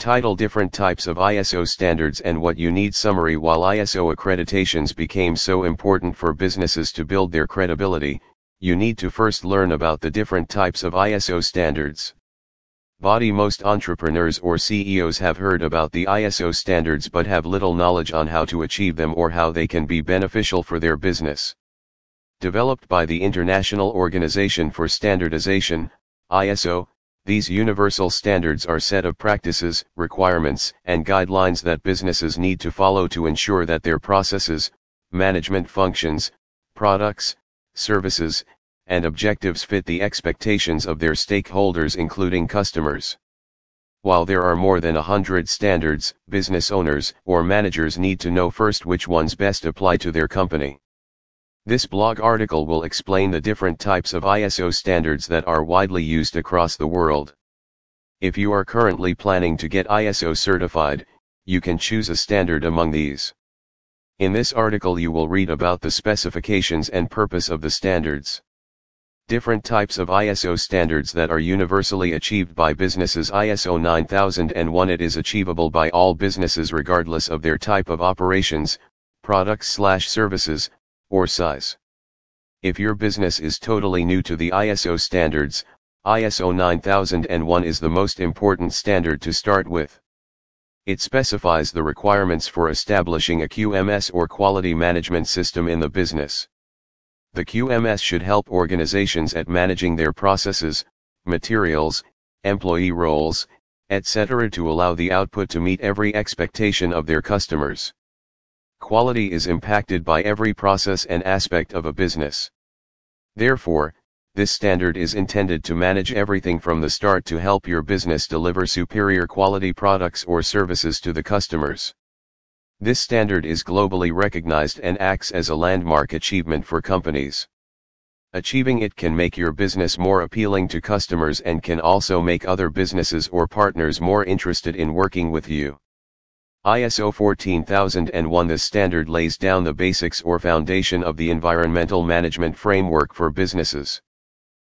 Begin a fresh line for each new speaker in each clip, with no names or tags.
Title Different Types of ISO Standards and What You Need Summary While ISO accreditations became so important for businesses to build their credibility, you need to first learn about the different types of ISO standards. Body Most entrepreneurs or CEOs have heard about the ISO standards but have little knowledge on how to achieve them or how they can be beneficial for their business. Developed by the International Organization for Standardization, ISO, these universal standards are set of practices, requirements, and guidelines that businesses need to follow to ensure that their processes, management functions, products, services, and objectives fit the expectations of their stakeholders including customers. While there are more than a hundred standards, business owners or managers need to know first which ones best apply to their company. This blog article will explain the different types of ISO standards that are widely used across the world. If you are currently planning to get ISO certified, you can choose a standard among these. In this article you will read about the specifications and purpose of the standards. Different types of ISO standards that are universally achieved by businesses ISO 9001 It is achievable by all businesses regardless of their type of operations, products slash services, or size. If your business is totally new to the ISO standards, ISO 9001 is the most important standard to start with. It specifies the requirements for establishing a QMS or quality management system in the business. The QMS should help organizations at managing their processes, materials, employee roles, etc. to allow the output to meet every expectation of their customers. Quality is impacted by every process and aspect of a business. Therefore, this standard is intended to manage everything from the start to help your business deliver superior quality products or services to the customers. This standard is globally recognized and acts as a landmark achievement for companies. Achieving it can make your business more appealing to customers and can also make other businesses or partners more interested in working with you. ISO 14001 This standard lays down the basics or foundation of the environmental management framework for businesses.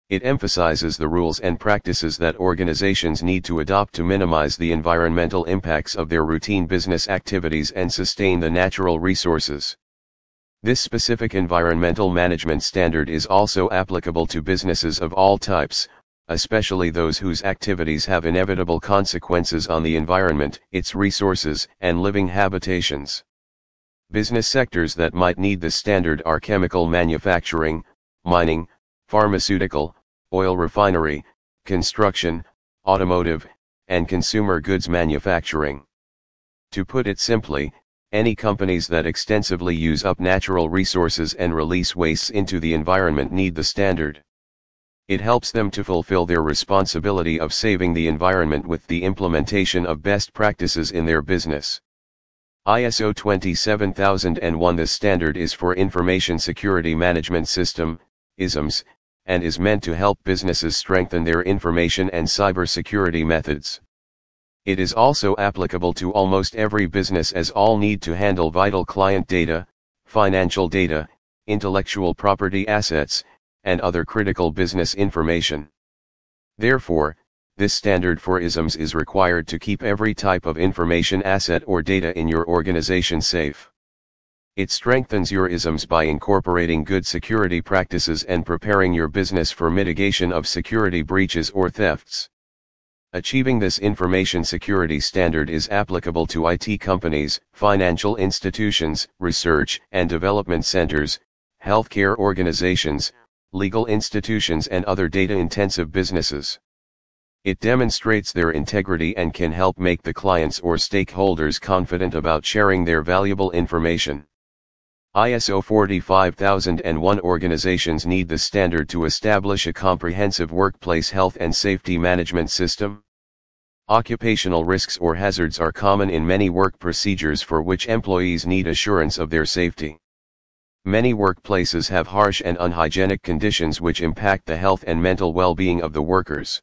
It emphasizes the rules and practices that organizations need to adopt to minimize the environmental impacts of their routine business activities and sustain the natural resources. This specific environmental management standard is also applicable to businesses of all types, especially those whose activities have inevitable consequences on the environment, its resources, and living habitations. Business sectors that might need this standard are chemical manufacturing, mining, pharmaceutical, oil refinery, construction, automotive, and consumer goods manufacturing. To put it simply, any companies that extensively use up natural resources and release wastes into the environment need the standard. It helps them to fulfill their responsibility of saving the environment with the implementation of best practices in their business. ISO 27001 The standard is for Information Security Management System, ISMS, and is meant to help businesses strengthen their information and cybersecurity methods. It is also applicable to almost every business as all need to handle vital client data, financial data, intellectual property assets, and other critical business information. Therefore, this standard for ISMS is required to keep every type of information asset or data in your organization safe. It strengthens your ISMS by incorporating good security practices and preparing your business for mitigation of security breaches or thefts. Achieving this information security standard is applicable to IT companies, financial institutions, research and development centers, healthcare organizations, legal institutions and other data-intensive businesses. It demonstrates their integrity and can help make the clients or stakeholders confident about sharing their valuable information. ISO 45001 organizations need the standard to establish a comprehensive workplace health and safety management system. Occupational risks or hazards are common in many work procedures for which employees need assurance of their safety. Many workplaces have harsh and unhygienic conditions which impact the health and mental well-being of the workers.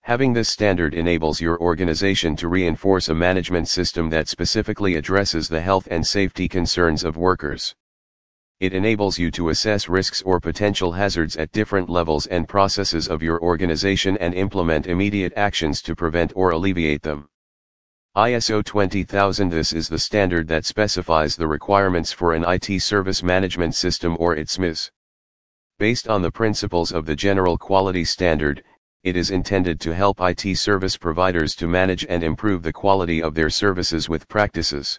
Having this standard enables your organization to reinforce a management system that specifically addresses the health and safety concerns of workers. It enables you to assess risks or potential hazards at different levels and processes of your organization and implement immediate actions to prevent or alleviate them. ISO 20000 This is the standard that specifies the requirements for an IT service management system or ITSMS. Based on the principles of the General Quality Standard, it is intended to help IT service providers to manage and improve the quality of their services with practices.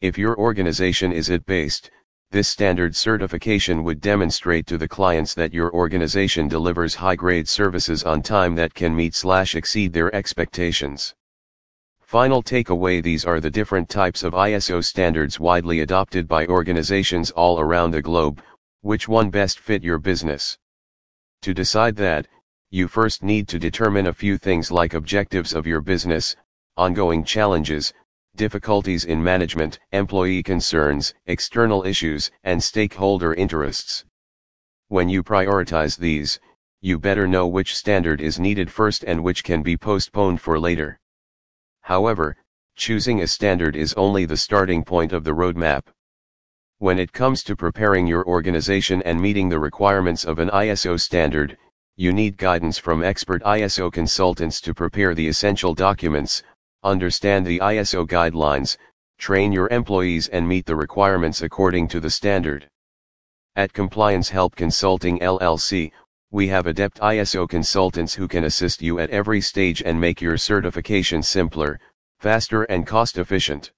If your organization is IT based, this standard certification would demonstrate to the clients that your organization delivers high grade services on time that can meet slash exceed their expectations. Final takeaway These are the different types of ISO standards widely adopted by organizations all around the globe, which one best fit your business. To decide that, you first need to determine a few things like objectives of your business, ongoing challenges, difficulties in management, employee concerns, external issues, and stakeholder interests. When you prioritize these, you better know which standard is needed first and which can be postponed for later. However, choosing a standard is only the starting point of the roadmap. When it comes to preparing your organization and meeting the requirements of an ISO standard, you need guidance from expert ISO consultants to prepare the essential documents, understand the ISO guidelines, train your employees and meet the requirements according to the standard. At Compliance Help Consulting LLC, we have adept ISO consultants who can assist you at every stage and make your certification simpler, faster and cost efficient.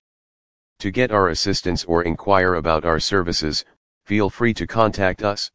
To get our assistance or inquire about our services, feel free to contact us.